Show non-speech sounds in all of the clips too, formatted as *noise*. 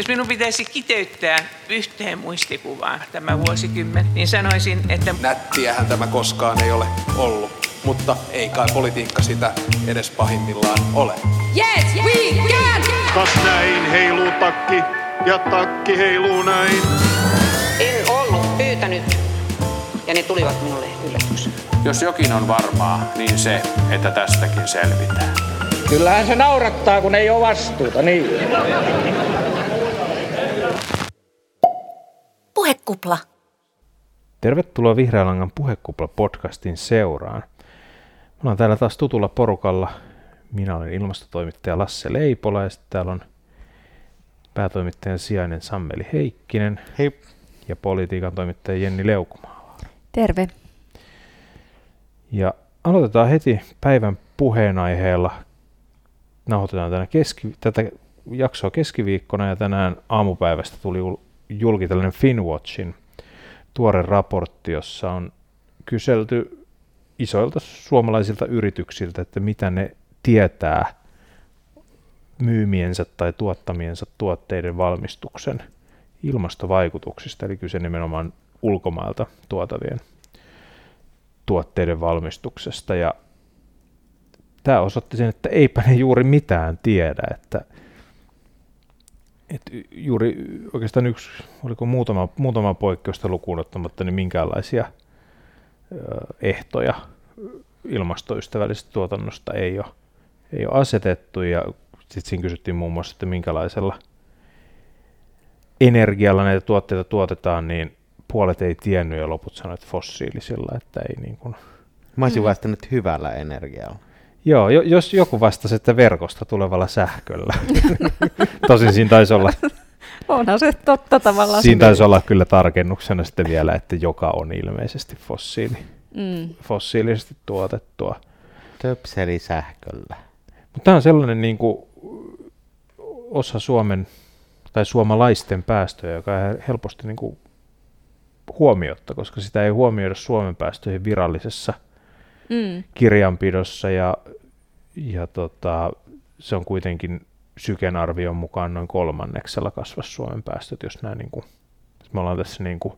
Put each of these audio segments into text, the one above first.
Jos minun pitäisi kiteyttää yhteen muistikuvaan tämä vuosikymmen, niin sanoisin, että... Nättiähän tämä koskaan ei ole ollut, mutta ei kai politiikka sitä edes pahimmillaan ole. Yes, we can! Kas näin heiluu takki ja takki heiluu näin. En ollut pyytänyt ja ne tulivat minulle yllätyksenä. Jos jokin on varmaa, niin se, että tästäkin selvitään. Kyllähän se naurattaa, kun ei ole vastuuta, niin. Puhekupla. Tervetuloa Vihreän langan Puhekupla-podcastin seuraan. Me ollaan täällä taas tutulla porukalla. Minä olen ilmastotoimittaja Lasse Leipola ja sitten täällä on päätoimittajan sijainen Sammeli Heikkinen. Hei. Ja politiikan toimittaja Jenni Leukumaa. Terve. Ja aloitetaan heti päivän puheenaiheella. Nauhoitetaan tänä keski, tätä jaksoa keskiviikkona ja tänään aamupäivästä tuli julki tällainen Finwatchin tuore raportti, jossa on kyselty isoilta suomalaisilta yrityksiltä, että mitä ne tietää myymiensä tai tuottamiensa tuotteiden valmistuksen ilmastovaikutuksista, eli kyse nimenomaan ulkomailta tuotavien tuotteiden valmistuksesta. Ja tämä osoitti sen, että eipä ne juuri mitään tiedä, että, että juuri oikeastaan yksi, oliko muutama, muutama poikkeusta lukuun ottamatta, niin minkäänlaisia ehtoja ilmastoystävällisestä tuotannosta ei ole, ei ole asetettu ja sitten siinä kysyttiin muun muassa, että minkälaisella energialla näitä tuotteita tuotetaan, niin puolet ei tiennyt ja loput sanoivat fossiilisilla, että ei niin kuin... Mä olisin vastannut hyvällä energialla. Joo, jos joku vastasi, että verkosta tulevalla sähköllä. *laughs* Tosin siinä taisi olla... Onhan se totta tavallaan. Siinä taisi olla kyllä tarkennuksena sitten vielä, että joka on ilmeisesti fossiili, mm. fossiilisesti tuotettua. Töpseli sähköllä. Mutta tämä on sellainen niin kuin, osa Suomen tai suomalaisten päästöjä, joka on helposti niin kuin, huomiotta, koska sitä ei huomioida Suomen päästöihin virallisessa mm. kirjanpidossa ja, ja tota, se on kuitenkin Syken arvion mukaan noin kolmanneksella kasvas Suomen päästöt, jos näin niin kuin, me ollaan tässä niin kuin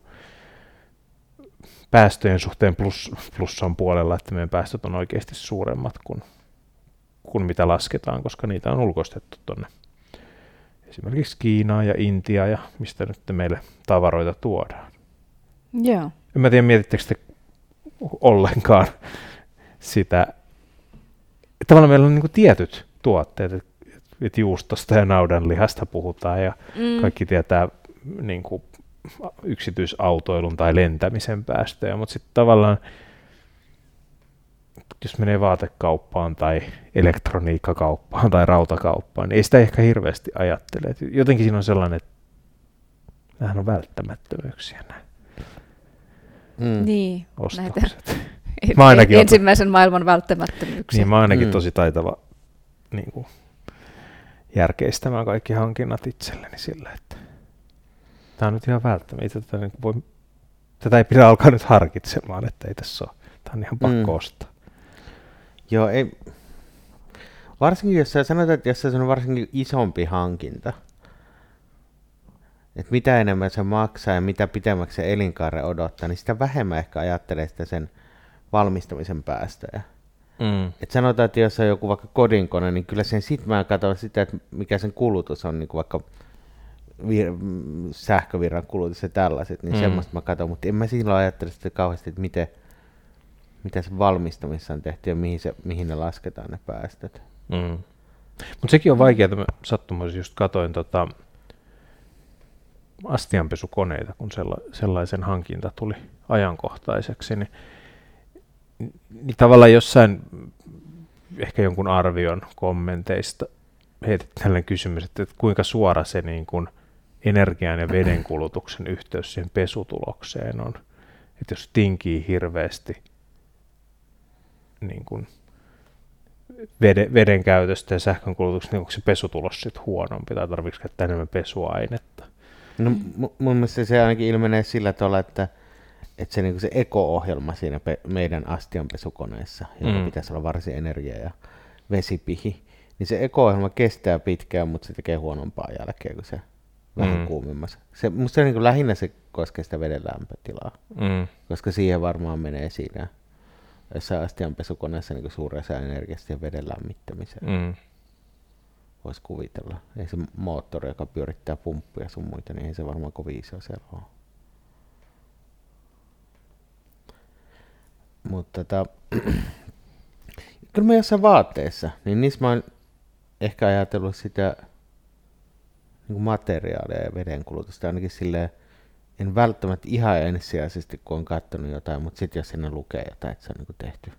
päästöjen suhteen plus, plussan puolella, että meidän päästöt on oikeasti suuremmat kuin, kuin mitä lasketaan, koska niitä on ulkoistettu tuonne esimerkiksi Kiinaa ja Intia ja mistä nyt meille tavaroita tuodaan. Joo. En mä tiedä, mietittekö te ollenkaan sitä. Tavallaan meillä on niin tietyt tuotteet, että et juustosta ja naudanlihasta puhutaan ja mm. kaikki tietää niin kuin, yksityisautoilun tai lentämisen päästöjä, mutta sitten tavallaan jos menee vaatekauppaan tai elektroniikkakauppaan tai rautakauppaan, niin ei sitä ehkä hirveästi ajattele. Et jotenkin siinä on sellainen, että nämähän on välttämättömyyksiä nämä mm. niin, ostokset. Näitä mä ainakin ensimmäisen maailman välttämättömyyksiä. Niin, mä ainakin mm. tosi taitava niin kuin, järkeistämään kaikki hankinnat itselleni sillä, että tämä on nyt ihan välttämättä. Tätä, niin voi, tätä ei pidä alkaa nyt harkitsemaan, että ei tässä ole. Tämä on ihan pakko mm. ostaa. Joo, ei. Varsinkin jos sä sanotaan, että jos se on varsinkin isompi hankinta, että mitä enemmän se maksaa ja mitä pitemmäksi se elinkaare odottaa, niin sitä vähemmän ehkä ajattelee sitä sen valmistamisen päästöjä. Mm. Et sanotaan, että jos on joku vaikka kodinkone, niin kyllä sen sit mä katson sitä, että mikä sen kulutus on, niin kuin vaikka vir- sähkövirran kulutus ja tällaiset, niin mm. semmoista mä katson, mutta en mä silloin ajattele sitä kauheasti, että miten, mitä se valmistamissa on tehty ja mihin, se, mihin ne lasketaan ne päästöt. Mm. Mutta sekin on vaikeaa, että mä sattumoisin just katoin tota, astianpesukoneita, kun sella, sellaisen hankinta tuli ajankohtaiseksi, niin, niin tavallaan jossain ehkä jonkun arvion kommenteista heitit tällainen kysymys, että kuinka suora se niin kuin energian ja veden *clears throat* kulutuksen yhteys siihen pesutulokseen on. Että jos tinkii hirveästi niin kuin veden, veden käytöstä ja sähkön kulutuksesta, niin onko se pesutulos sitten huonompi tai tarvitseeko käyttää enemmän pesuainetta? No mun mielestä se ainakin ilmenee sillä tavalla, että, että se, niin se eko-ohjelma siinä pe- meidän astianpesukoneessa, joka mm. pitäisi olla varsin energia- ja vesipihi, niin se eko-ohjelma kestää pitkään, mutta se tekee huonompaa jälkeä kuin se vähän Mm. kuumimmassa. Se, musta se niin kuin lähinnä se koskee sitä veden lämpötilaa, Mm. koska siihen varmaan menee siinä jossain astianpesukoneessa niin suurin osa energiasta ja veden lämmittämiseen. Mm. Voisi kuvitella. Ei se moottori, joka pyörittää pumppuja sun muita, niin ei se varmaan kovin iso siellä ole. Mutta tota, kyllä mä jossain vaatteessa, niin niissä mä oon ehkä ajatellut sitä niin kuin materiaalia ja vedenkulutusta ainakin silleen, en välttämättä ihan ensisijaisesti, kun on katsonut jotain, mutta sitten jos sinne lukee jotain, että se on niin kuin tehty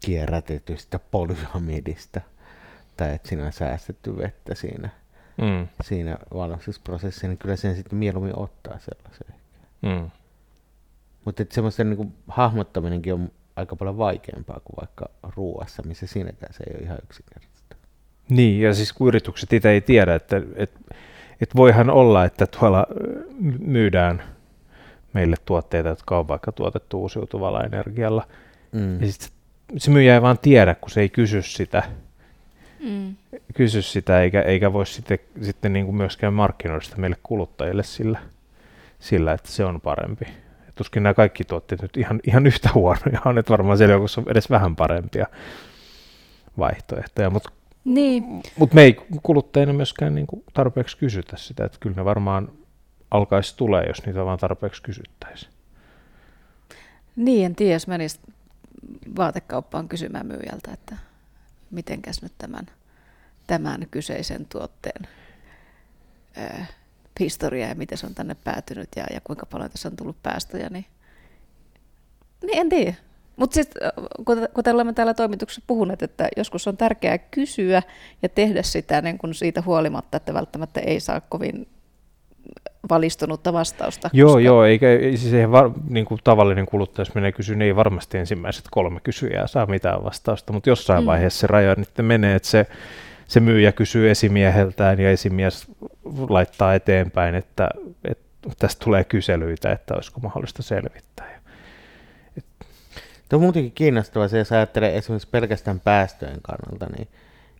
kierrätetystä polyamidista, tai että siinä on säästetty vettä siinä, Mm. siinä valmistusprosessissa, niin kyllä sen sitten mieluummin ottaa sellaisen. Mm. Mutta semmoisten niin hahmottaminenkin on aika paljon vaikeampaa kuin vaikka ruuassa, missä siinäkään se ei ole ihan yksinkertaista. Niin, ja siis kun yritykset itse ei tiedä, että et, et voihan olla, että tuolla myydään meille tuotteita, jotka on vaikka tuotettu uusiutuvalla energialla. Mm. Ja sit se myyjä ei vaan tiedä, kun se ei kysy sitä, Mm. kysy sitä eikä, eikä voi sitten, sitten niin kuin myöskään markkinoida sitä meille kuluttajille sillä, sillä, että se on parempi. Tuskin nämä kaikki tuotteet nyt ihan, ihan yhtä huonoja on, että varmaan siellä joukossa on edes vähän parempia vaihtoehtoja, mutta Niin, Mutta me ei kuluttajina myöskään niinku tarpeeksi kysytä sitä, että kyllä ne varmaan alkaisi tulee, jos niitä vaan tarpeeksi kysyttäisiin. niin en tiedä, jos menisi vaatekauppaan kysymään myyjältä, että mitenkäs nyt tämän, tämän kyseisen tuotteen historia ja miten se on tänne päätynyt ja, ja kuinka paljon tässä on tullut päästöjä, niin, niin en tiedä. Mutta sitten kuten olemme täällä toimituksessa puhuneet, että joskus on tärkeää kysyä ja tehdä sitä niin kun siitä huolimatta, että välttämättä ei saa kovin valistunutta vastausta. Joo, koska- joo, eikä ei siis eihän var, niin kuin tavallinen kuluttaja, jos menee kysyä, niin ei varmasti ensimmäiset kolme kysyjää saa mitään vastausta, mutta jossain mm. vaiheessa se raja nyt menee, että se, se myyjä kysyy esimieheltään ja esimies laittaa eteenpäin, että, että tästä tulee kyselyitä, että olisiko mahdollista selvittää. Tuo on muutenkin kiinnostavaa se, jos ajattelee esimerkiksi pelkästään päästöjen kannalta, niin,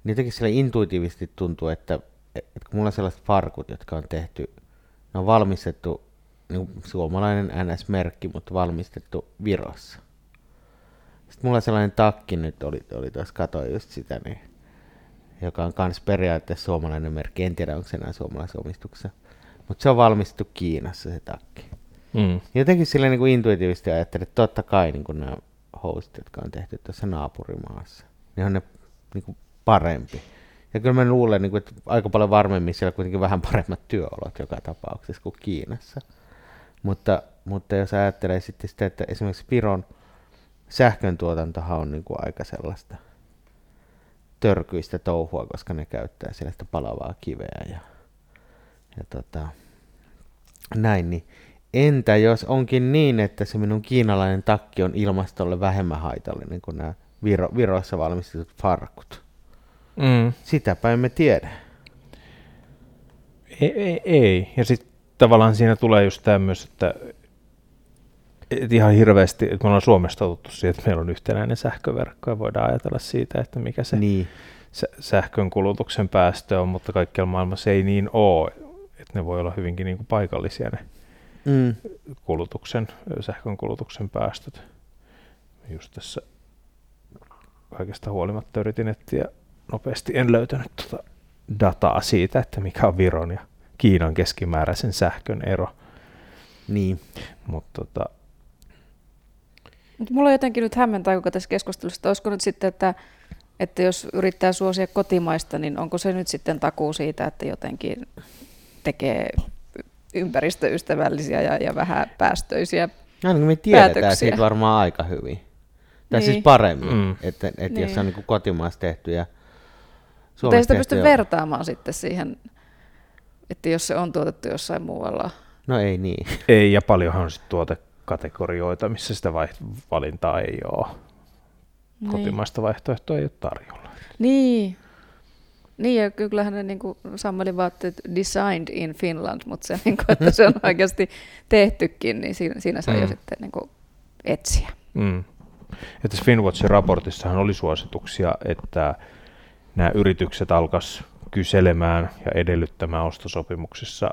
niin jotenkin sille intuitiivisesti tuntuu, että, että kun mulla on sellaiset farkut, jotka on tehty, ne on valmistettu, niin suomalainen NS-merkki, mutta valmistettu Virossa. Sitten mulla sellainen takki nyt oli, oli tuossa, katoin just sitä, niin, joka on myös periaatteessa suomalainen merkki. En tiedä, onko se enää suomalaisessa omistuksessa. Mutta se on valmistettu Kiinassa se takki. Mm. Jotenkin sillä niin kuin intuitiivisesti ajattelin, että totta kai niin kuin nämä hostit, jotka on tehty tuossa naapurimaassa, niin on ne niin kuin parempi. Ja kyllä mä luulen, niin kuin, että aika paljon varmemmin siellä kuitenkin vähän paremmat työolot joka tapauksessa kuin Kiinassa. Mutta, mutta jos ajattelee sitten sitä, että esimerkiksi Viron sähköntuotantohan on niin kuin aika sellaista törkyistä touhua, koska ne käyttää siellä sitä palavaa kiveä ja, ja tota, näin, niin entä jos onkin niin, että se minun kiinalainen takki on ilmastolle vähemmän haitallinen kuin nämä Viro, Viroissa valmistetut farkut? Mm. Sitäpä emme tiedä. Ei, ei, ei. Ja sitten tavallaan siinä tulee just tämä myös, että et ihan hirveästi, että me ollaan Suomessa totuttu siihen, että meillä on yhtenäinen sähköverkko ja voidaan ajatella siitä, että mikä se Niin. sä- sähkön kulutuksen päästö on, mutta kaikkialla maailmassa ei niin ole, että ne voi olla hyvinkin niin kuin paikallisia ne Mm. kulutuksen, sähkön kulutuksen päästöt. Just tässä kaikesta huolimatta yritin etsiä nopeasti, en löytänyt tuota dataa siitä, että mikä on Viron ja Kiinan keskimääräisen sähkön ero. Niin. Mutta tota, Mut mulla on jotenkin nyt hämmentää koko tässä keskustelussa, että olisiko nyt sitten, että, että jos yrittää suosia kotimaista, niin onko se nyt sitten takuu siitä, että jotenkin tekee ympäristöystävällisiä ja, ja vähän päästöisiä No, niin me tiedetään päätöksiä. siitä varmaan aika hyvin. Tai Niin. siis paremmin, Mm. että, että Niin. jos se on niin kotimaassa tehty ja Mutta ei sitä pysty ja- vertaamaan sitten siihen, että jos se on tuotettu jossain muualla. No ei niin. ei, ja paljonhan on sitten tuotekategorioita, missä sitä vai- valintaa ei ole. Niin. Kotimaista vaihtoehtoa ei ole tarjolla. Niin. Niin, ja kyllähän ne niin Sammeli vaatteet designed in Finland, mutta se, niin kuin, että se on *laughs* oikeasti tehtykin, niin siinä, siinä saa mm. jo sitten niin kuin etsiä. Mm. Ja tässä Finwatchin raportissahan oli suosituksia, että nämä yritykset alkas kyselemään ja edellyttämään ostosopimuksissa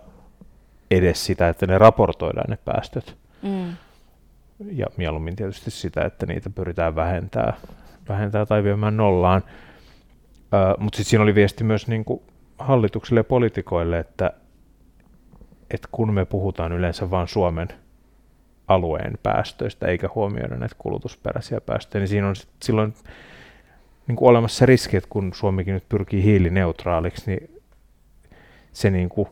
edes sitä, että ne raportoidaan ne päästöt. Mm. Ja mieluummin tietysti sitä, että niitä pyritään vähentää, vähentää tai viemään nollaan. Mutta sitten siinä oli viesti myös niin kuin hallitukselle ja poliitikoille, että, että kun me puhutaan yleensä vain Suomen alueen päästöistä eikä huomioida näitä kulutusperäisiä päästöjä, niin siinä on silloin niin kuin olemassa riski, että kun Suomikin nyt pyrkii hiilineutraaliksi, niin se niin kuin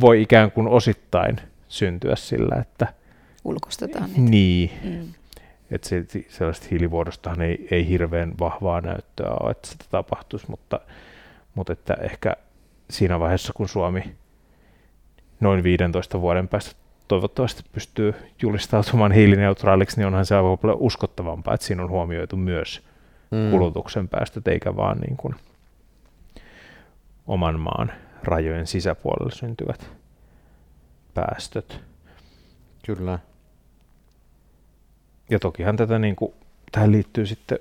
voi ikään kuin osittain syntyä sillä, että ulkostetaan niitä. Niin. Mm. Että se, sellaista hiilivuodostahan ei, ei hirveän vahvaa näyttöä ole, että sitä tapahtuisi, mutta, mutta että ehkä siinä vaiheessa, kun Suomi noin 15 vuoden päästä toivottavasti pystyy julistautumaan hiilineutraaliksi, niin onhan se aivan paljon uskottavampaa, että siinä on huomioitu myös mm. kulutuksen päästöt, eikä vaan niin kuin oman maan rajojen sisäpuolella syntyvät päästöt. Kyllä. Ja tokihan tätä niin kuin, tähän liittyy sitten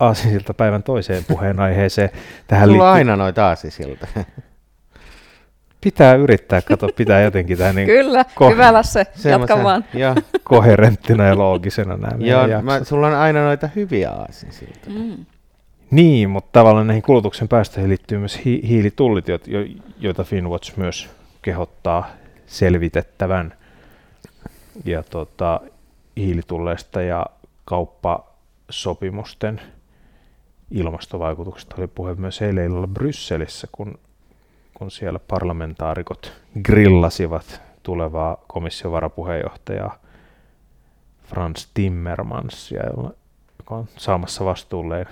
aasisilta päivän toiseen puheenaiheeseen. Tähän Sulla liittyy... aina noita aasisilta. Pitää yrittää, kato, pitää jotenkin tähän niin *laughs* Kyllä, ko- hyvä Lasse, jatka vaan. Ja. *laughs* Koherenttina ja loogisena nämä Joo, mä, sulla on aina noita hyviä aasinsilta. Mm. Niin, mutta tavallaan näihin kulutuksen päästöihin liittyy myös hi- hiilitullit, jo- joita Finwatch myös kehottaa selvitettävän. Ja tota, hiilitulleista ja kauppasopimusten ilmastovaikutuksista oli puhe myös eilen illalla Brysselissä, kun, kun siellä parlamentaarikot grillasivat tulevaa komission varapuheenjohtajaa Franz Timmermansia, joka on saamassa vastuulleen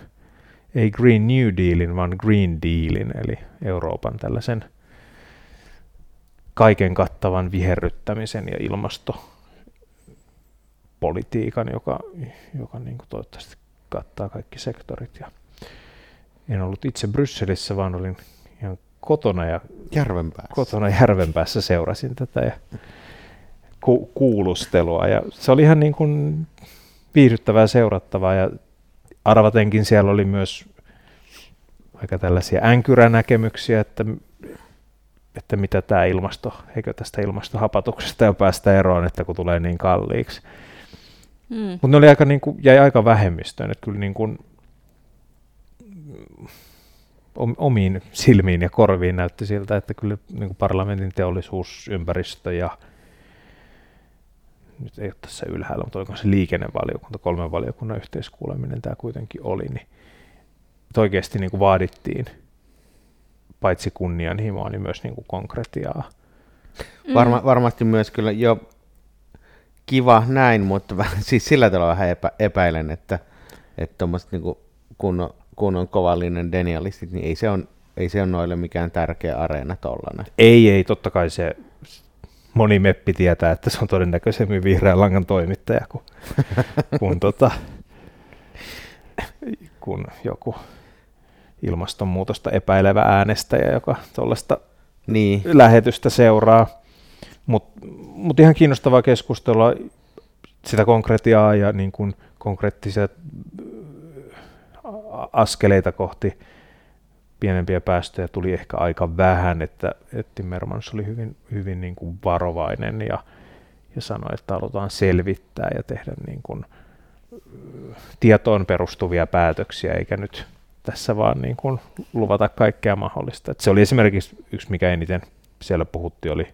ei Green New Dealin, vaan Green Dealin, eli Euroopan tällaisen kaiken kattavan viherryttämisen ja ilmastopolitiikan, joka, joka niin kuin toivottavasti kattaa kaikki sektorit. Ja en ollut itse Brysselissä, vaan olin ihan kotona ja Järvenpäässä, kotona Järvenpäässä seurasin tätä ja ku, kuulustelua. Ja se oli ihan niin kuin viihdyttävää seurattavaa ja arvatenkin siellä oli myös aika tällaisia änkyränäkemyksiä, että, että mitä tämä ilmasto, eikö tästä ilmastohapatuksesta jo päästä eroon, että kun tulee niin kalliiksi. Hmm. Mutta ne oli aika, niin kuin, jäi aika vähemmistöön, että kyllä niin kuin, omiin silmiin ja korviin näytti siltä, että kyllä niin kuin parlamentin teollisuus, ympäristö ja nyt ei ole tässä ylhäällä, mutta oliko se liikennevaliokunta, kolmen valiokunnan yhteiskuuleminen tämä kuitenkin oli, niin oikeasti niin kuin vaadittiin paitsi kunnianhimoa, niin myös niin kuin konkretiaa. Mm. Varma, varmasti myös kyllä jo kiva näin, mutta vähän, *laughs* siis sillä tavalla vähän epä, epäilen, että että niin kunnon, kunnon kovallinen denialistit, niin ei se on ei se ole noille mikään tärkeä areena tollanen. Ei, ei, totta kai se moni meppi tietää, että se on todennäköisemmin vihreän langan toimittaja kuin, *laughs* kuin, tota, kuin joku ilmastonmuutosta epäilevä äänestäjä, joka tuollaista niin. lähetystä seuraa. Mutta mut ihan kiinnostavaa keskustelua sitä konkretiaa ja niin kuin konkreettisia askeleita kohti pienempiä päästöjä tuli ehkä aika vähän, että, että Timmermans oli hyvin, hyvin niin kuin varovainen ja, ja sanoi, että halutaan selvittää ja tehdä niin kuin tietoon perustuvia päätöksiä, eikä nyt tässä vaan niin kuin luvata kaikkea mahdollista. Et se oli esimerkiksi yksi, mikä eniten siellä puhuttiin, oli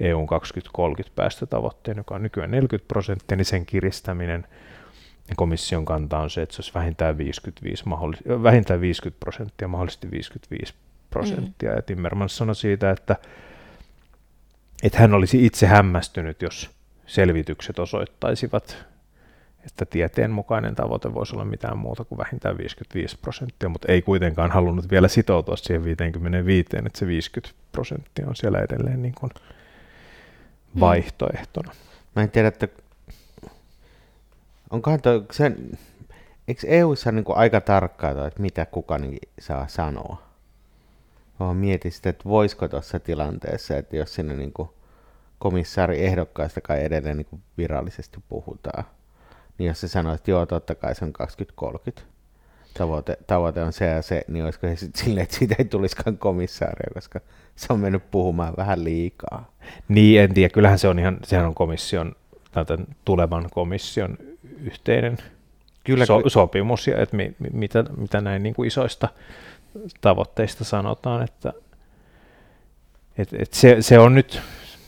EUn 2030 päästötavoitteen, joka on nykyään 40 prosenttia, niin sen kiristäminen komission kanta on se, että se olisi vähintään 55, mahdollis- vähintään 50 prosenttia, mahdollisesti 55 prosenttia. Mm. Ja Timmermans sanoi siitä, että, että hän olisi itse hämmästynyt, jos selvitykset osoittaisivat että tieteen mukainen tavoite voisi olla mitään muuta kuin vähintään 55 prosenttia, mutta ei kuitenkaan halunnut vielä sitoutua siihen 55, että se 50 prosenttia on siellä edelleen niin kuin. Vaihtoehtona. Mä en tiedä, että onkohan toi, sen, eikö EUssa niin aika tarkkaa, että mitä kuka niin saa sanoa? Mä mietin sitten, että voisiko tuossa tilanteessa, että jos sinne niin komissaari ehdokkaista kai edelleen niin virallisesti puhutaan, niin jos se sanoo, että joo, totta kai se on 2030. tavoite, tavoite on se ja se, niin olisiko se sitten silleen, että siitä ei tulisikaan komissaaria, koska se on mennyt puhumaan vähän liikaa. Niin, en tiedä. Kyllähän se on ihan, sehän on komission, tämän tulevan komission yhteinen Kyllä, so, sopimus, ja että mi, mi, mitä, mitä näin niin kuin isoista tavoitteista sanotaan, että et, et se, se on nyt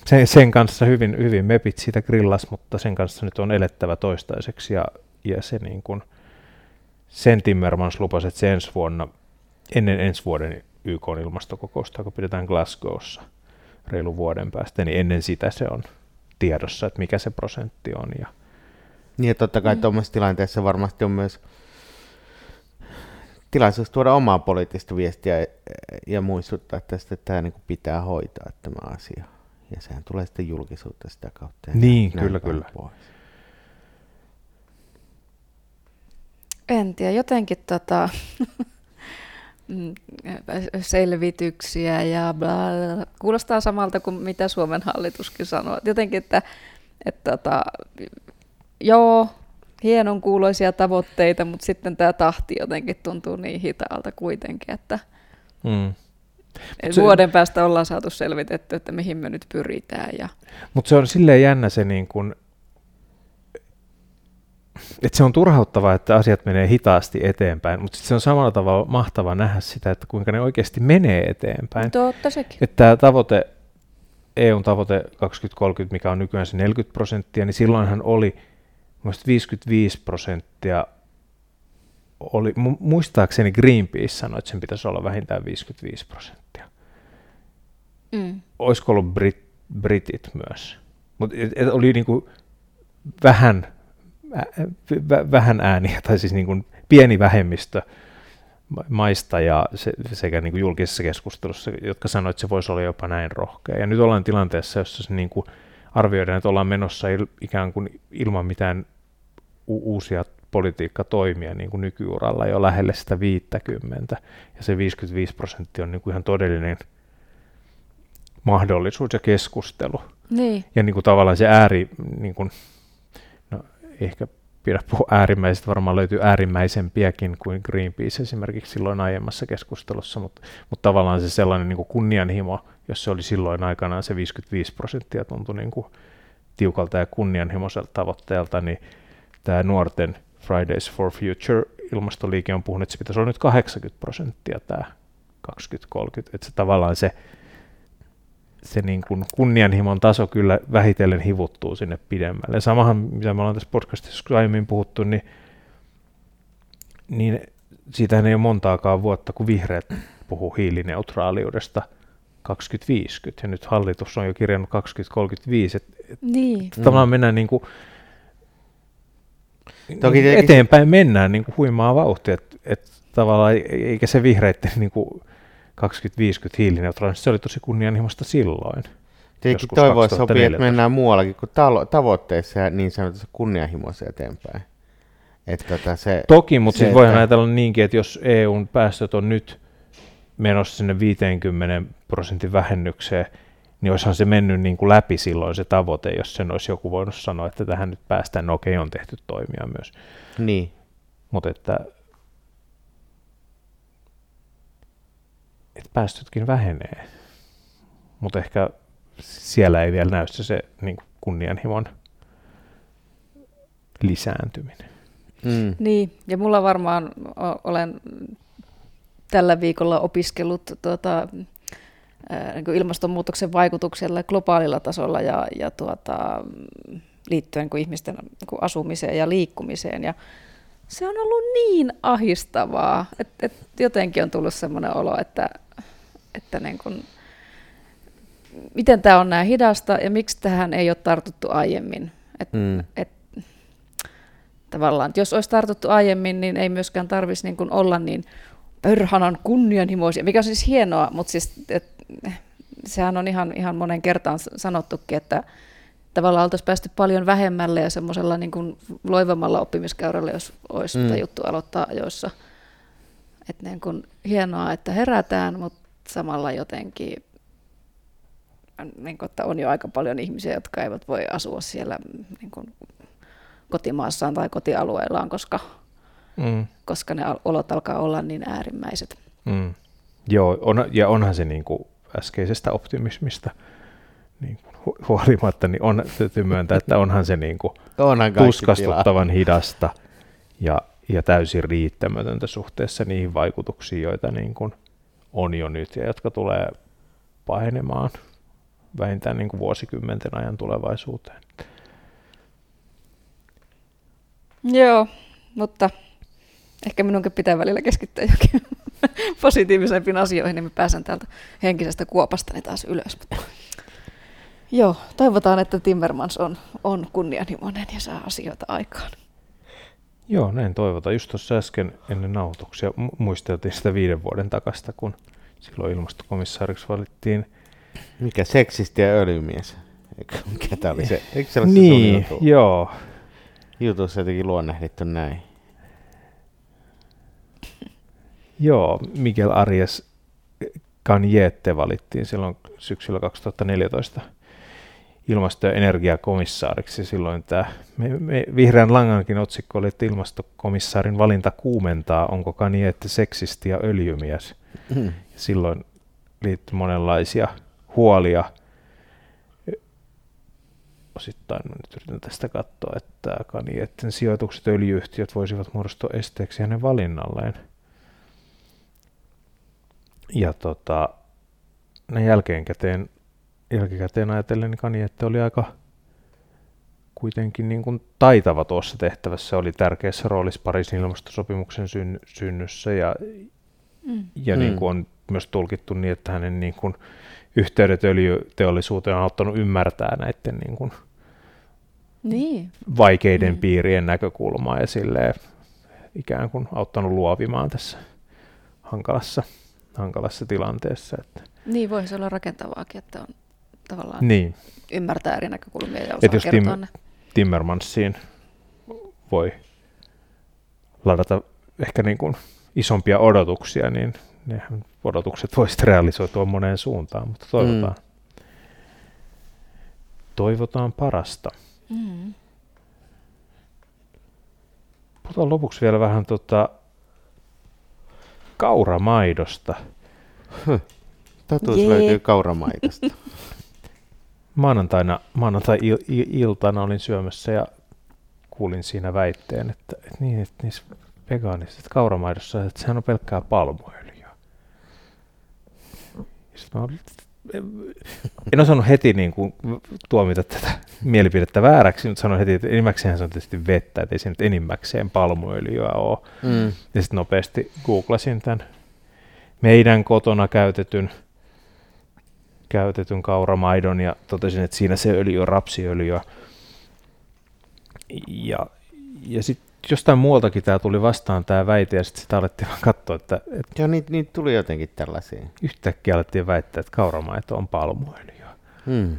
sen, sen kanssa hyvin, hyvin mepit siitä grillas, mutta sen kanssa nyt on elettävä toistaiseksi, ja, ja se niin kuin, sen Timmermans lupasi, että se ensi vuonna, ennen ensi vuoden YK ilmastokokousta, kun pidetään Glasgowssa reilu vuoden päästä, niin ennen sitä se on tiedossa, että mikä se prosentti on. Ja... Niin ja totta kai mm. tuommoisessa tilanteessa varmasti on myös tilaisuus tuoda omaa poliittista viestiä ja, ja muistuttaa tästä, että tämä niin pitää hoitaa tämä asia. Ja sehän tulee sitten julkisuutta sitä kautta. Niin, kyllä, kyllä. Pois. En tiedä, jotenkin tota, *laughs* mm, selvityksiä ja bla, bla, kuulostaa samalta kuin mitä Suomen hallituskin sanoo. Jotenkin, että, että tota, joo, hienon kuuloisia tavoitteita, mutta sitten tämä tahti jotenkin tuntuu niin hitaalta kuitenkin, että mm. se, vuoden päästä ollaan saatu selvitetty, että mihin me nyt pyritään. Ja... Mutta se on silleen jännä se niin kun, että se on turhauttavaa, että asiat menee hitaasti eteenpäin, mutta se on samalla tavalla mahtava nähdä sitä, että kuinka ne oikeasti menee eteenpäin. Totta sekin. Että tämä tavoite, EUn tavoite 2030, mikä on nykyään se 40 prosenttia, niin silloinhan oli – Mielestäni 55 prosenttia oli, muistaakseni Greenpeace sanoi, että sen pitäisi olla vähintään 55 prosenttia. Mm. Olisiko ollut Brit, Britit myös? Mutta oli niin kuin vähän, vähän ääniä, tai siis niin kuin pieni vähemmistö maista ja se, sekä niin kuin julkisessa keskustelussa, jotka sanoivat, että se voisi olla jopa näin rohkea. Ja nyt ollaan tilanteessa, jossa se niin kuin arvioidaan, että ollaan menossa il, ikään kuin ilman mitään u- uusia politiikkatoimia niin kuin nykyuralla jo lähelle sitä 50, ja se 55 prosenttia on niin kuin ihan todellinen mahdollisuus ja keskustelu. Niin. Ja niin kuin tavallaan se ääri, niin kuin, ehkä pidä puhua äärimmäisestä, varmaan löytyy äärimmäisempiäkin kuin Greenpeace esimerkiksi silloin aiemmassa keskustelussa, mutta, mutta tavallaan se sellainen niin kuin kunnianhimo, jos se oli silloin aikanaan se 55 prosenttia tuntui niin kuin tiukalta ja kunnianhimoiselta tavoitteelta, niin tämä nuorten Fridays for Future ilmastoliike on puhunut, että se pitäisi olla nyt 80 prosenttia tämä 2030, että se tavallaan se, se niin kuin kunnianhimon taso kyllä vähitellen hivuttuu sinne pidemmälle. Samahan, mitä me ollaan tässä podcastissa aiemmin puhuttu, niin, niin siitähän ei ole montaakaan vuotta, kun vihreät puhuu hiilineutraaliudesta 2050, ja nyt hallitus on jo kirjannut 2035, että niin. tavallaan mennään niin kuin Toki tietenkin... eteenpäin mennään niin kuin huimaa vauhtia, että et tavallaan eikä se vihreiden niin kuin 2050 hiilineutraalista, se oli tosi kunnianhimoista silloin. Tietenkin toivoisi sopii, että mennään muuallakin kuin talo- tavoitteissa ja niin sanotusti kunnianhimoissa eteenpäin. Että tota se, Toki, mutta sitten voidaan ajatella niinkin, että jos EUn päästöt on nyt menossa sinne 50 prosentin vähennykseen, niin olisihan se mennyt niin kuin läpi silloin se tavoite, jos sen olisi joku voinut sanoa, että tähän nyt päästään, no okei, on tehty toimia myös. Niin. Mutta että, että päästötkin vähenee, mutta ehkä siellä ei vielä näy se, se niin kunnianhimon lisääntyminen. Mm. Niin, ja mulla varmaan olen tällä viikolla opiskellut tuota, niin ilmastonmuutoksen vaikutuksella globaalilla tasolla ja, ja tuota, liittyen kuin ihmisten niin asumiseen ja liikkumiseen. Ja se on ollut niin ahistavaa, että, että jotenkin on tullut sellainen olo, että, että niin kuin, miten tämä on näin hidasta ja miksi tähän ei ole tartuttu aiemmin. Et, mm. et, tavallaan, että jos olisi tartuttu aiemmin, niin ei myöskään tarvitsisi niin olla niin pörhanan kunnianhimoisia, mikä on siis hienoa, mutta siis, et, sehän on ihan, ihan monen kertaan sanottukin, että tavallaan oltaisiin päästy paljon vähemmälle ja semmoisella niin kuin loivammalla oppimiskäyrällä, jos olisi mm. juttu aloittaa ajoissa. Että niin kuin, hienoa, että herätään, mutta samalla jotenkin niin kuin, että on jo aika paljon ihmisiä, jotka eivät voi asua siellä niin kuin, kotimaassaan tai kotialueellaan, koska Mm. koska ne olot alkaa olla niin äärimmäiset. Mm. Joo, on, ja onhan se niin kuin äskeisestä optimismista niin kuin hu- huolimatta, niin on, täytyy myöntää, että onhan se niin kuin *laughs* Onhan tuskastuttavan hidasta ja, ja täysin riittämätöntä suhteessa niihin vaikutuksiin, joita niin kuin on jo nyt ja jotka tulee pahenemaan vähintään niin kuin vuosikymmenten ajan tulevaisuuteen. Joo, mutta ehkä minunkin pitää välillä keskittyä jokin *laughs* positiivisempiin asioihin, niin mä pääsen täältä henkisestä kuopastani taas ylös. Joo, toivotaan, että Timmermans on, on kunnianhimoinen ja saa asioita aikaan. Joo, näin toivotaan. Just tuossa äsken ennen nauhoituksia mu- muisteltiin sitä viiden vuoden takasta, kun silloin ilmastokomissaariksi valittiin Mikä seksisti ja öljymies? Mikä tää oli se? Eikö se Niin, se joo. Jutussa jotenkin luonnehdittu näin. Joo, Miguel Arias Canjete valittiin silloin syksyllä 2014 ilmasto- ja energiakomissaariksi. Silloin tämä me, me, vihreän langankin otsikko oli, että ilmastokomissaarin valinta kuumentaa, onko Canjete seksisti ja öljymies. Mm. Silloin liittyi monenlaisia huolia. Osittain mä nyt yritän tästä katsoa, että Canjeten sijoitukset öljyyhtiöt voisivat muodostua esteeksi hänen valinnalleen. Ja tota, näin jälkeenkäteen, jälkikäteen ajatellen, niin Kaniette oli aika kuitenkin niin kuin taitava tuossa tehtävässä, oli tärkeässä roolissa Pariisin ilmastosopimuksen syn, synnyssä ja, Mm. ja Mm. niin kuin on myös tulkittu niin, että hänen niin kuin yhteydet öljyteollisuuteen on auttanut ymmärtää näiden niin kuin Niin, vaikeiden Mm. piirien näkökulmaa ja silleen ikään kuin auttanut luovimaan tässä hankalassa, hankalassa tilanteessa. Että, niin voisi olla rakentavaakin, että on tavallaan niin, ymmärtää eri näkökulmia ja osaa jos kertoa Tim, ne. Timmermansiin voi ladata ehkä niin kuin isompia odotuksia, niin nehän odotukset voisivat realisoitua moneen suuntaan, mutta toivotaan, mm. toivotaan parasta. Mm. Puhutaan lopuksi vielä vähän tota kauramaidosta. Totuus Jee. löytyy kauramaitosta. *laughs* Maanantaina, maanantai-iltana olin syömässä ja kuulin siinä väitteen, että, että, niin, että niissä vegaanisissa kauramaidossa, että sehän on pelkkää palmuöljyä. Sitten mä olin, en osannut heti niin kuin tuomita tätä mielipidettä vääräksi, mutta sanoin heti, että enimmäkseen se on tietysti vettä, että ei se nyt enimmäkseen palmuöljyä ole. Mm. Ja sitten nopeasti googlasin tämän meidän kotona käytetyn, käytetyn kauramaidon ja totesin, että siinä se öljy on rapsiöljyä. Ja, ja sitten jostain muualtakin tämä tuli vastaan tämä väite ja sitten sitä alettiin vaan katsoa, että, että Joo, niitä, niitä tuli jotenkin tällaisia. yhtäkkiä alettiin väittää, että kauramaito on palmuöljyä. Mm. Ja,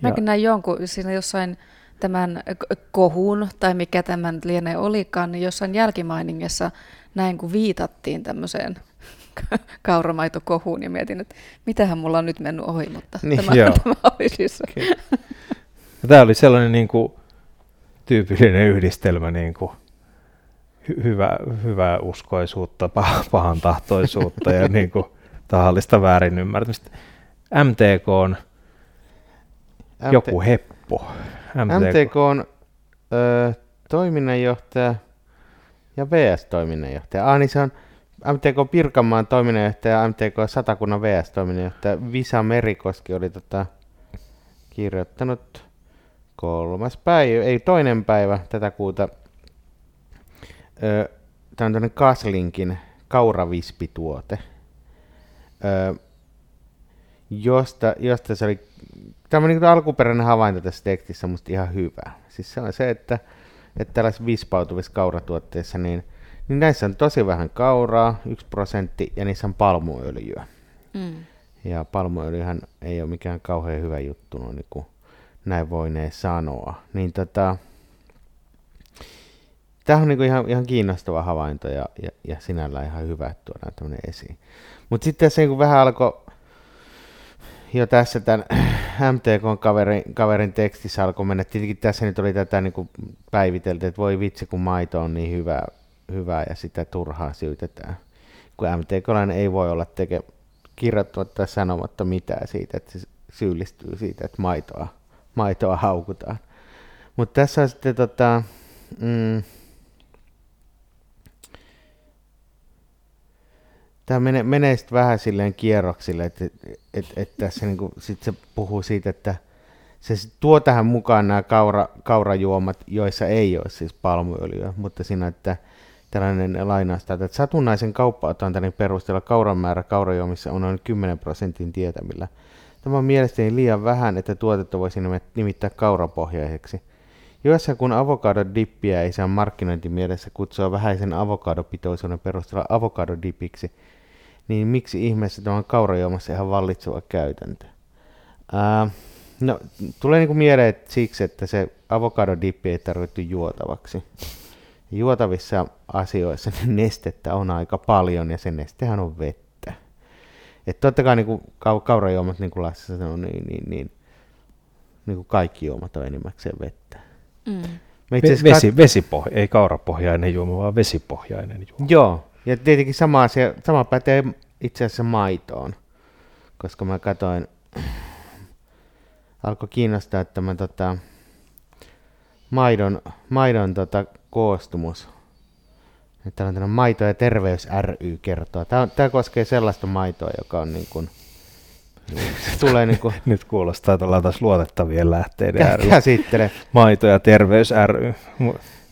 Mäkin näin jonkun siinä jossain tämän kohun, tai mikä tämän lienee olikaan, niin jossain jälkimainingessa näin, kun viitattiin tämmöiseen *laughs* kauramaitokohuun, ja mietin, että mitähän mulla on nyt mennyt ohi, mutta Niin, tämä, joo. *laughs* tämä oli siis ja tämä oli sellainen niin kuin, tyypillinen yhdistelmä niin kuin, hy- hyvä, hyvää uskoisuutta, pah- pahan tahtoisuutta ja niin kuin, tahallista väärinymmärtämistä. MTK on MT- joku heppo. MTK. MTK on ö, toiminnanjohtaja ja VS-toiminnanjohtaja. Ah, niin se on MTK Pirkanmaan toiminnanjohtaja ja MTK Satakunnan VS-toiminnanjohtaja. Visa Merikoski oli tota, kirjoittanut kolmas päivä, ei toinen päivä tätä kuuta. Ö, Tämä on tämmöinen Kaslinkin kauravispituote. Ö, josta, josta se oli, tämä on niin alkuperäinen havainto tässä tekstissä on musta ihan hyvä. Siis se on se, että, että tällaisissa vispautuvissa kauratuotteissa, niin, niin näissä on tosi vähän kauraa, yksi prosentti, ja niissä on palmuöljyä. mm. Ja palmuöljyhän ei ole mikään kauhean hyvä juttu, noin niin kuin näin voinee sanoa. Niin tota, Tämä on niinku ihan, ihan kiinnostava havainto ja, ja, ja sinällään ihan hyvä, että tuodaan tämmöinen esiin. Mutta sitten tässä niinku vähän alkoi jo tässä tämän *clears throat* MTK-kaverin kaverin tekstissä alkoi mennä. Tietenkin tässä nyt oli tätä niinku päivitelty, että voi vitsi kun maito on niin hyvä, hyvää ja sitä turhaa syytetään. Kun MTK ei voi olla teke, kirjoittamatta tai sanomatta mitään siitä, että se syyllistyy siitä, että maitoa, maitoa haukutaan. Mutta tässä on sitten tota, mm, tämä menee, menee sitten vähän silleen kierroksille, että et, et, et tässä niinku, sit se puhuu siitä, että se tuo tähän mukaan nämä kaura, kaurajuomat, joissa ei ole siis palmuöljyä, mutta siinä, että tällainen lainaus että satunnaisen kauppa-otantanin perusteella kauran määrä kaurajuomissa on noin 10 prosentin tietämillä. Tämä on mielestäni liian vähän, että tuotetta voisi nimittää kaurapohjaiseksi. Joissa kun avokadodippiä ei saa markkinointimielessä kutsua vähäisen avokadopitoisuuden perusteella avokadodipiksi, niin miksi ihmeessä tämä on kaurajuomassa ihan vallitseva käytäntö? Ää, no, tulee niinku mieleen että siksi, että se avokadodippi ei tarvittu juotavaksi. Juotavissa asioissa niin nestettä on aika paljon ja se nestehän on vettä. Että totta kai niin kaurajuomat, niin kuin Lasse sanoi, niin, niin, niin, niin kuin kaikki juomat on enimmäkseen vettä. Mm. Vesi, kat... vesipohja, ei kaurapohjainen juoma, vaan vesipohjainen juoma. Joo, ja tietenkin sama, asia, sama pätee itse asiassa maitoon, koska mä katsoin, *clears throat* alkoi kiinnostaa tämä tota, maidon, maidon tota, koostumus. Täällä on tämmöinen Maito ja terveys ry kertoo. Tämä, tämä koskee sellaista maitoa, joka on niin kuin, *laughs* tulee niin kuin... Nyt kuulostaa, että ollaan taas luotettavien lähteiden ry. Käsittele. Maito ja terveys ry.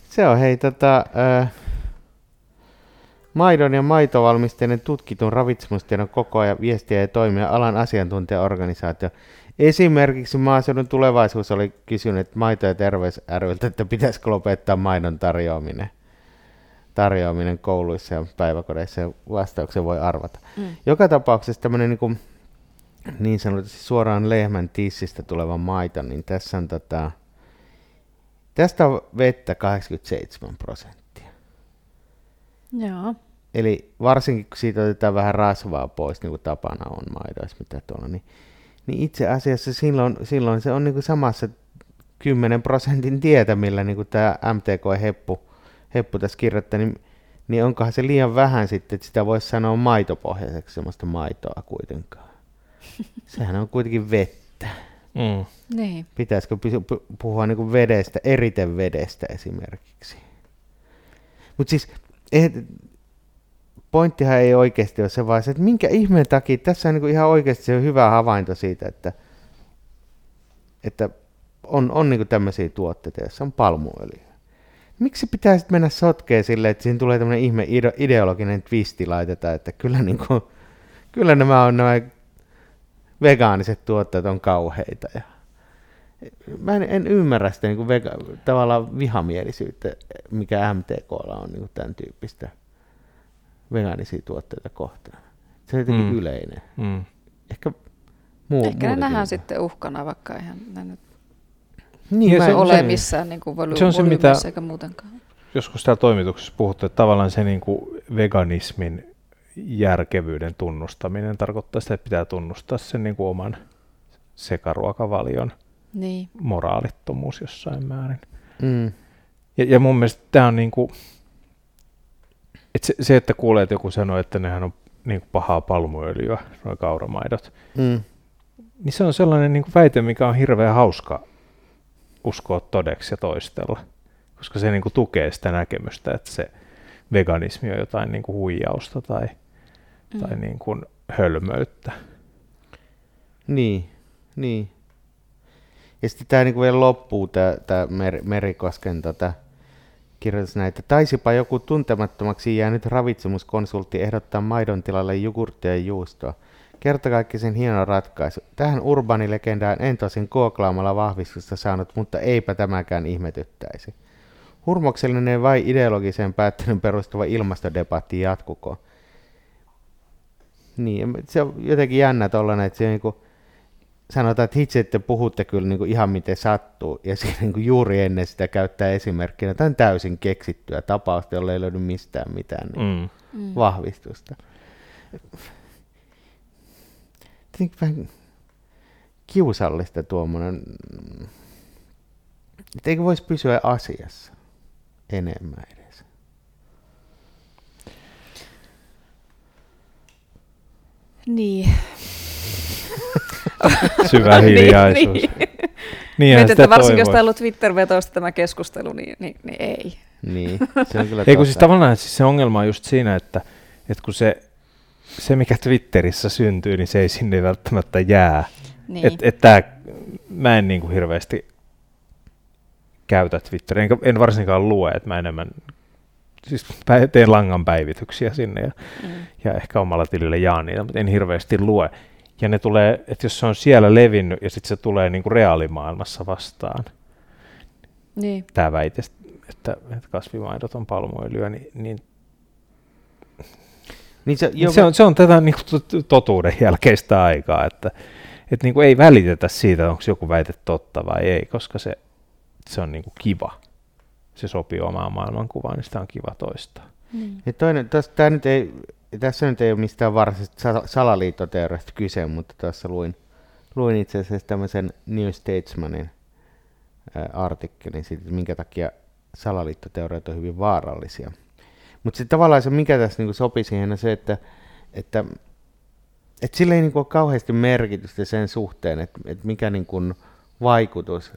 Se on hei tota, äh, maidon ja maitovalmisteiden tutkitun ravitsemustiedon koko ajan viestiä ja toimia alan asiantuntijaorganisaatio. Esimerkiksi maaseudun tulevaisuus oli kysynyt maito- ja terveys ryltä, että pitäisikö lopettaa maidon tarjoaminen tarjoaminen kouluissa ja päiväkodeissa ja vastauksen voi arvata. Mm. Joka tapauksessa tämmöinen niin, niin sanotusti suoraan lehmän tissistä tuleva maito, niin tässä on tota, tästä on vettä 87 prosenttia. Joo. Eli varsinkin kun siitä otetaan vähän rasvaa pois, niin kuin tapana on maidoissa, mitä tuolla, niin, niin itse asiassa silloin, silloin se on niin kuin samassa 10 prosentin tietä, millä niin kuin tämä MTK-heppu Heppu tässä kirjoittaa, niin, niin onkohan se liian vähän sitten, että sitä voisi sanoa maitopohjaiseksi semmoista maitoa kuitenkaan. *laughs* Sehän on kuitenkin vettä. Mm. Niin. Pitäisikö puhua niin kuin vedestä, eriten vedestä esimerkiksi. Mutta siis pointtihan ei oikeasti ole se vaan se, että minkä ihmeen takia, tässä on niin ihan oikeasti se hyvä havainto siitä, että, että on, on niin tämmöisiä tuotteita, joissa on palmuöljy miksi pitäisi mennä sotkeen silleen, että siinä tulee tämmöinen ihme ideologinen twisti laitetaan, että kyllä, niin kuin, kyllä nämä on nämä vegaaniset tuotteet on kauheita. Ja mä en, en ymmärrä sitä niin kuin vega, tavallaan vihamielisyyttä, mikä MTKlla on niin kuin tämän tyyppistä vegaanisia tuotteita kohtaan. Se on jotenkin mm. yleinen. Mm. Ehkä muu, Ehkä ne nähdään sitten uhkana, vaikka ihan ne nyt niin, se, ole se, missään niin kuin se on se, mitä eikä muutenkaan. Joskus täällä toimituksessa puhuttu, että tavallaan se niin kuin veganismin järkevyyden tunnustaminen tarkoittaa sitä, että pitää tunnustaa sen niin kuin oman sekaruokavalion niin. moraalittomuus jossain määrin. Mm. Ja, ja mun mielestä tämä on niin kuin, että se, se, että kuulee, että joku sanoo, että nehän on niin kuin pahaa palmuöljyä, nuo kauramaidot, mm. niin se on sellainen niin kuin väite, mikä on hirveän hauska uskoa todeksi ja toistella, koska se niin kuin tukee sitä näkemystä, että se veganismi on jotain niin kuin huijausta tai, mm. tai niin kuin hölmöyttä. Niin, niin. Ja sitten tämä niin vielä loppuu, tämä Mer- Merikosken tota, kirjoitus näitä. Taisipa joku tuntemattomaksi jäänyt ravitsemuskonsultti ehdottaa maidon tilalle jogurttia ja juustoa. Kertakaikkisen hieno ratkaisu. Tähän urbanilegendaan en tosin kooklaamalla vahvistusta saanut, mutta eipä tämäkään ihmetyttäisi. Hurmoksellinen vai ideologiseen päättelyn perustuva ilmastodebatti jatkuko? Niin, se on jotenkin jännä tollanen, että se niin sanotaan, että hitsi, että puhutte kyllä niin kuin ihan miten sattuu, ja siinä *laughs* niin kuin juuri ennen sitä käyttää esimerkkinä tämän täysin keksittyä tapausta, jolle ei löydy mistään mitään niin mm. vahvistusta. Vähän kiusallista tuommoinen, että eikö voisi pysyä asiassa enemmän edes. Niin. *laughs* Syvä hiljaisuus. niin, niin. Niinhän Mietin, sitä että varsinkin jos tämä on ollut Twitter-vetoista tämä keskustelu, niin, niin, niin ei. Niin, se on *laughs* kyllä Ei kun siis tavallaan siis se ongelma on just siinä, että, että kun se, se, mikä Twitterissä syntyy, niin se ei sinne välttämättä jää. Niin. Et, et tää, mä en niin kuin hirveästi käytä Twitteriä, enkä, en varsinkaan lue, että mä enemmän siis teen langan päivityksiä sinne ja, Mm. ja ehkä omalla tilillä jaan niitä, mutta en hirveästi lue. Ja ne tulee, että jos se on siellä levinnyt ja sitten se tulee niin kuin reaalimaailmassa vastaan, Niin. tämä väite, että, että kasvimaidot on palmuöljyä, niin, niin Niin se, Joo, se, on, se on tätä niin kuin, totuuden jälkeistä aikaa, että, että niin kuin ei välitetä siitä, onko joku väite totta vai ei, koska se, se on niin kuin kiva. Se sopii omaan maailmankuvaan, niin sitä on kiva toistaa. Niin. Ja toinen, tää nyt ei, tässä nyt ei ole mistään varsinaisesta sal- salaliittoteoriasta kyse, mutta tuossa luin, luin itse asiassa tämmöisen New Statesmanin artikkelin siitä, että minkä takia salaliittoteoriat on hyvin vaarallisia. Mutta sitten tavallaan se, mikä tässä niinku sopii siihen, on se, että, että, että sillä ei niinku ole kauheasti merkitystä sen suhteen, että, että mikä niinku vaikutus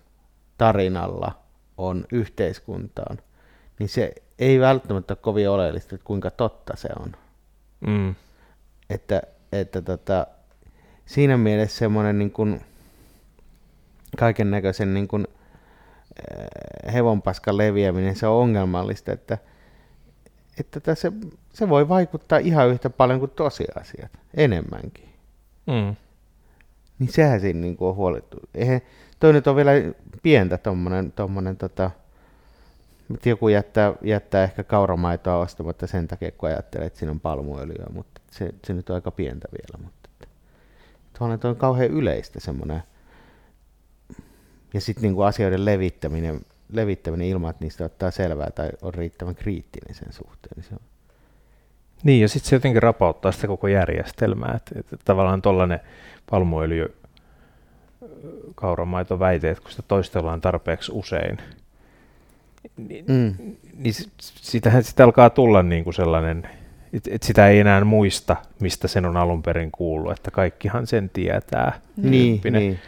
tarinalla on yhteiskuntaan, niin se ei välttämättä ole kovin oleellista, että kuinka totta se on. Mm. Että, että tota, siinä mielessä semmoinen niin kuin kaiken näköisen niin kuin, äh, hevonpaskan leviäminen, se on ongelmallista, että, että tässä, se voi vaikuttaa ihan yhtä paljon kuin tosiasiat, enemmänkin. Mm. Niin sehän siinä niin kuin on huolittu. Eihän, toi nyt on vielä pientä tommonen, tommonen tota, että joku jättää, jättää ehkä kauramaitoa ostamatta sen takia, kun ajattelee, että siinä on palmuöljyä, mutta se, se nyt on aika pientä vielä. Mutta toi on kauhean yleistä semmoinen. Ja sitten niinku asioiden levittäminen, levittäminen ilman, että niistä ottaa selvää tai on riittävän kriittinen sen suhteen. Niin se on. Niin, ja sitten se jotenkin rapauttaa sitä koko järjestelmää. Että, että tavallaan tuollainen palmuöljy kauramaito väite, että kun sitä toistellaan tarpeeksi usein, niin, Mm. niin sitähän sitä alkaa tulla niin kuin sellainen, että et sitä ei enää muista, mistä sen on alun perin kuullut, että kaikkihan sen tietää. Niin, tyyppinen. niin.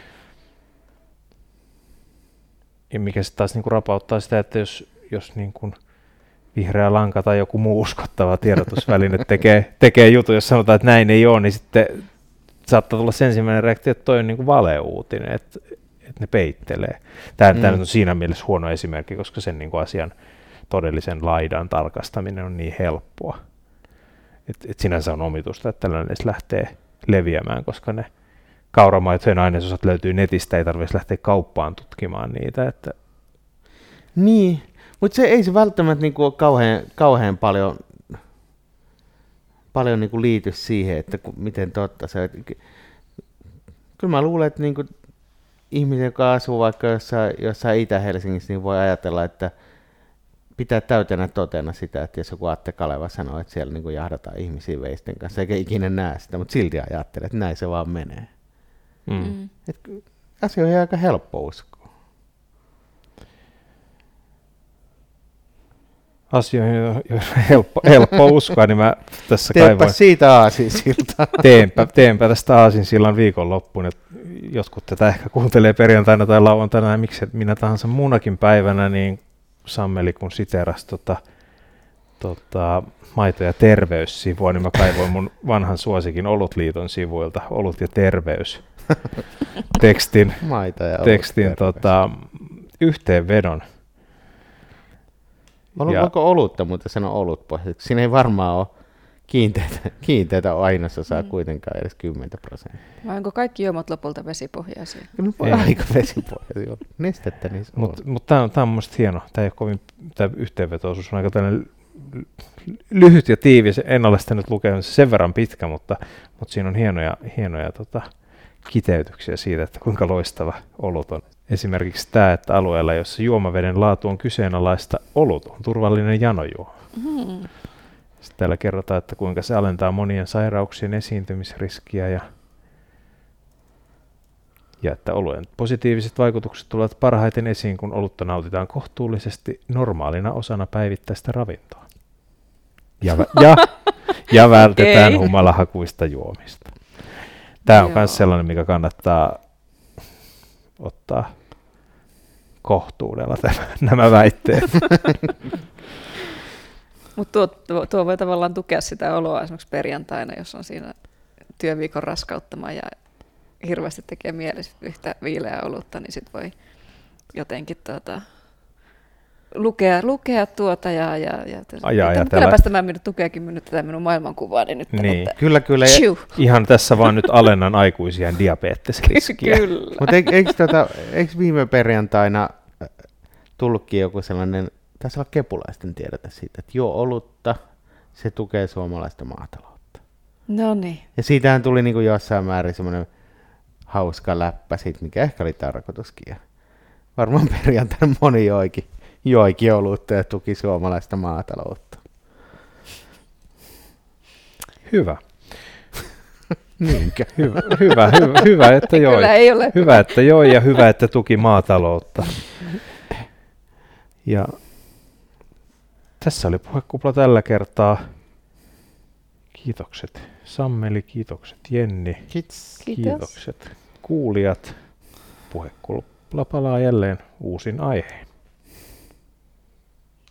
Ja mikä sitten taas niin kuin rapauttaa sitä, että jos, jos niin kuin vihreä lanka tai joku muu uskottava tiedotusväline *laughs* tekee, tekee jutun, jos sanotaan, että näin ei ole, niin sitten saattaa tulla se ensimmäinen reaktio, että toi on niin kuin valeuutinen, että, että ne peittelee. Tämä, mm. tämä on siinä mielessä huono esimerkki, koska sen niin kuin asian todellisen laidan tarkastaminen on niin helppoa. Et, et sinänsä on omitusta, että tällainen edes lähtee leviämään, koska ne kauramaitojen ainesosat löytyy netistä, ei tarvitse lähteä kauppaan tutkimaan niitä. Että, Niin, mutta se ei se välttämättä niinku ole kauhean, kauhean paljon, paljon niinku liity siihen, että ku, miten totta se Kyllä mä luulen, että niinku ihminen, joka asuu vaikka jossain, jossain Itä-Helsingissä, niin voi ajatella, että pitää täytenä totena sitä, että jos joku Atte Kaleva sanoo, että siellä niinku jahdataan ihmisiä veisten kanssa, eikä ikinä näe sitä, mutta silti ajattelee, että näin se vaan menee. mm. Mm. Et asioihin on aika helppo uskoa. Asioihin, joihin on *laughs* helppo, helppo uskoa, niin mä tässä Teepä kaivoin, siitä aasinsiltaa. *laughs* teenpä, teenpä tästä aasinsillan viikonloppuun, että jotkut tätä ehkä kuuntelee perjantaina tai lauantaina, ja miksi et minä tahansa muunakin päivänä, niin Sammeli kun siteras tota, tota, maito- ja terveyssivua, niin mä kaivoin mun vanhan suosikin Olutliiton sivuilta, Olut ja terveys, *laughs* tekstin, Maita ja tekstin tota, yhteenvedon. Olu, Ja- voiko olutta, mutta sano olut pois. Siinä ei varmaan ole kiinteitä, *laughs* kiinteitä ainesosaa mm. kuitenkaan edes 10 prosenttia. Vai onko kaikki juomat lopulta vesipohjaisia? Kyllä voi Ei. aika vesipohjaisia. Nestettä niissä on. Mutta mut tämä on, tää on mun mielestä hieno. Tämä ei ole kovin, tämä yhteenveto-osuus on aika tällainen ly- lyhyt ja tiivis. En ole sitä nyt lukenut sen verran pitkä, mutta, mutta siinä on hienoja, hienoja tota, kiteytyksiä siitä, että kuinka loistava olut on. Esimerkiksi tämä, että alueella, jossa juomaveden laatu on kyseenalaista, olut on turvallinen janojuoma. Mm. Sitten täällä kerrotaan, että kuinka se alentaa monien sairauksien esiintymisriskiä ja, ja että oluen positiiviset vaikutukset tulevat parhaiten esiin, kun olutta nautitaan kohtuullisesti normaalina osana päivittäistä ravintoa. Ja, vä- ja, ja *laughs* vältetään Okei. humalahakuista juomista. Tämä on myös sellainen, mikä kannattaa ottaa kohtuudella tämä, *laughs* nämä väitteet. *laughs* Mutta tuo, tuo, voi tavallaan tukea sitä oloa esimerkiksi perjantaina, jos on siinä työviikon raskauttama ja hirveästi tekee mieli yhtä viileää olutta, niin sit voi jotenkin tuota, lukea, lukea tuota ja, ja, ja ja ajatella, tämä minut tukeekin minut tätä minun maailmankuvaani nyt. Niin. Että, Kyllä, kyllä. Phew. Ihan tässä vaan nyt alennan aikuisia diabetesriskiä. *laughs* Kyllä. Mutta eikö, eikö, tota, eikö viime perjantaina äh, tullutkin joku sellainen, taisi olla kepulaisten tiedote siitä, että joo, olutta, se tukee suomalaista maataloutta. No niin. Ja siitähän tuli niin kuin jossain määrin semmoinen hauska läppä siitä, mikä ehkä oli tarkoituskin. Ja varmaan *laughs* perjantaina moni joikin, joikin olutta ja tuki suomalaista maataloutta. Hyvä. *laughs* Niinkö? Hyvä, hyvä, hyvä, hyvä, että joi. Kyllä ei ole. Hyvä, että joi ja hyvä, että tuki maataloutta. Ja tässä oli puhekupla tällä kertaa. Kiitokset Sammeli, kiitokset Jenni, Kiitos. Kiitos. kiitokset kuulijat. Puhekupla palaa jälleen uusin aiheen.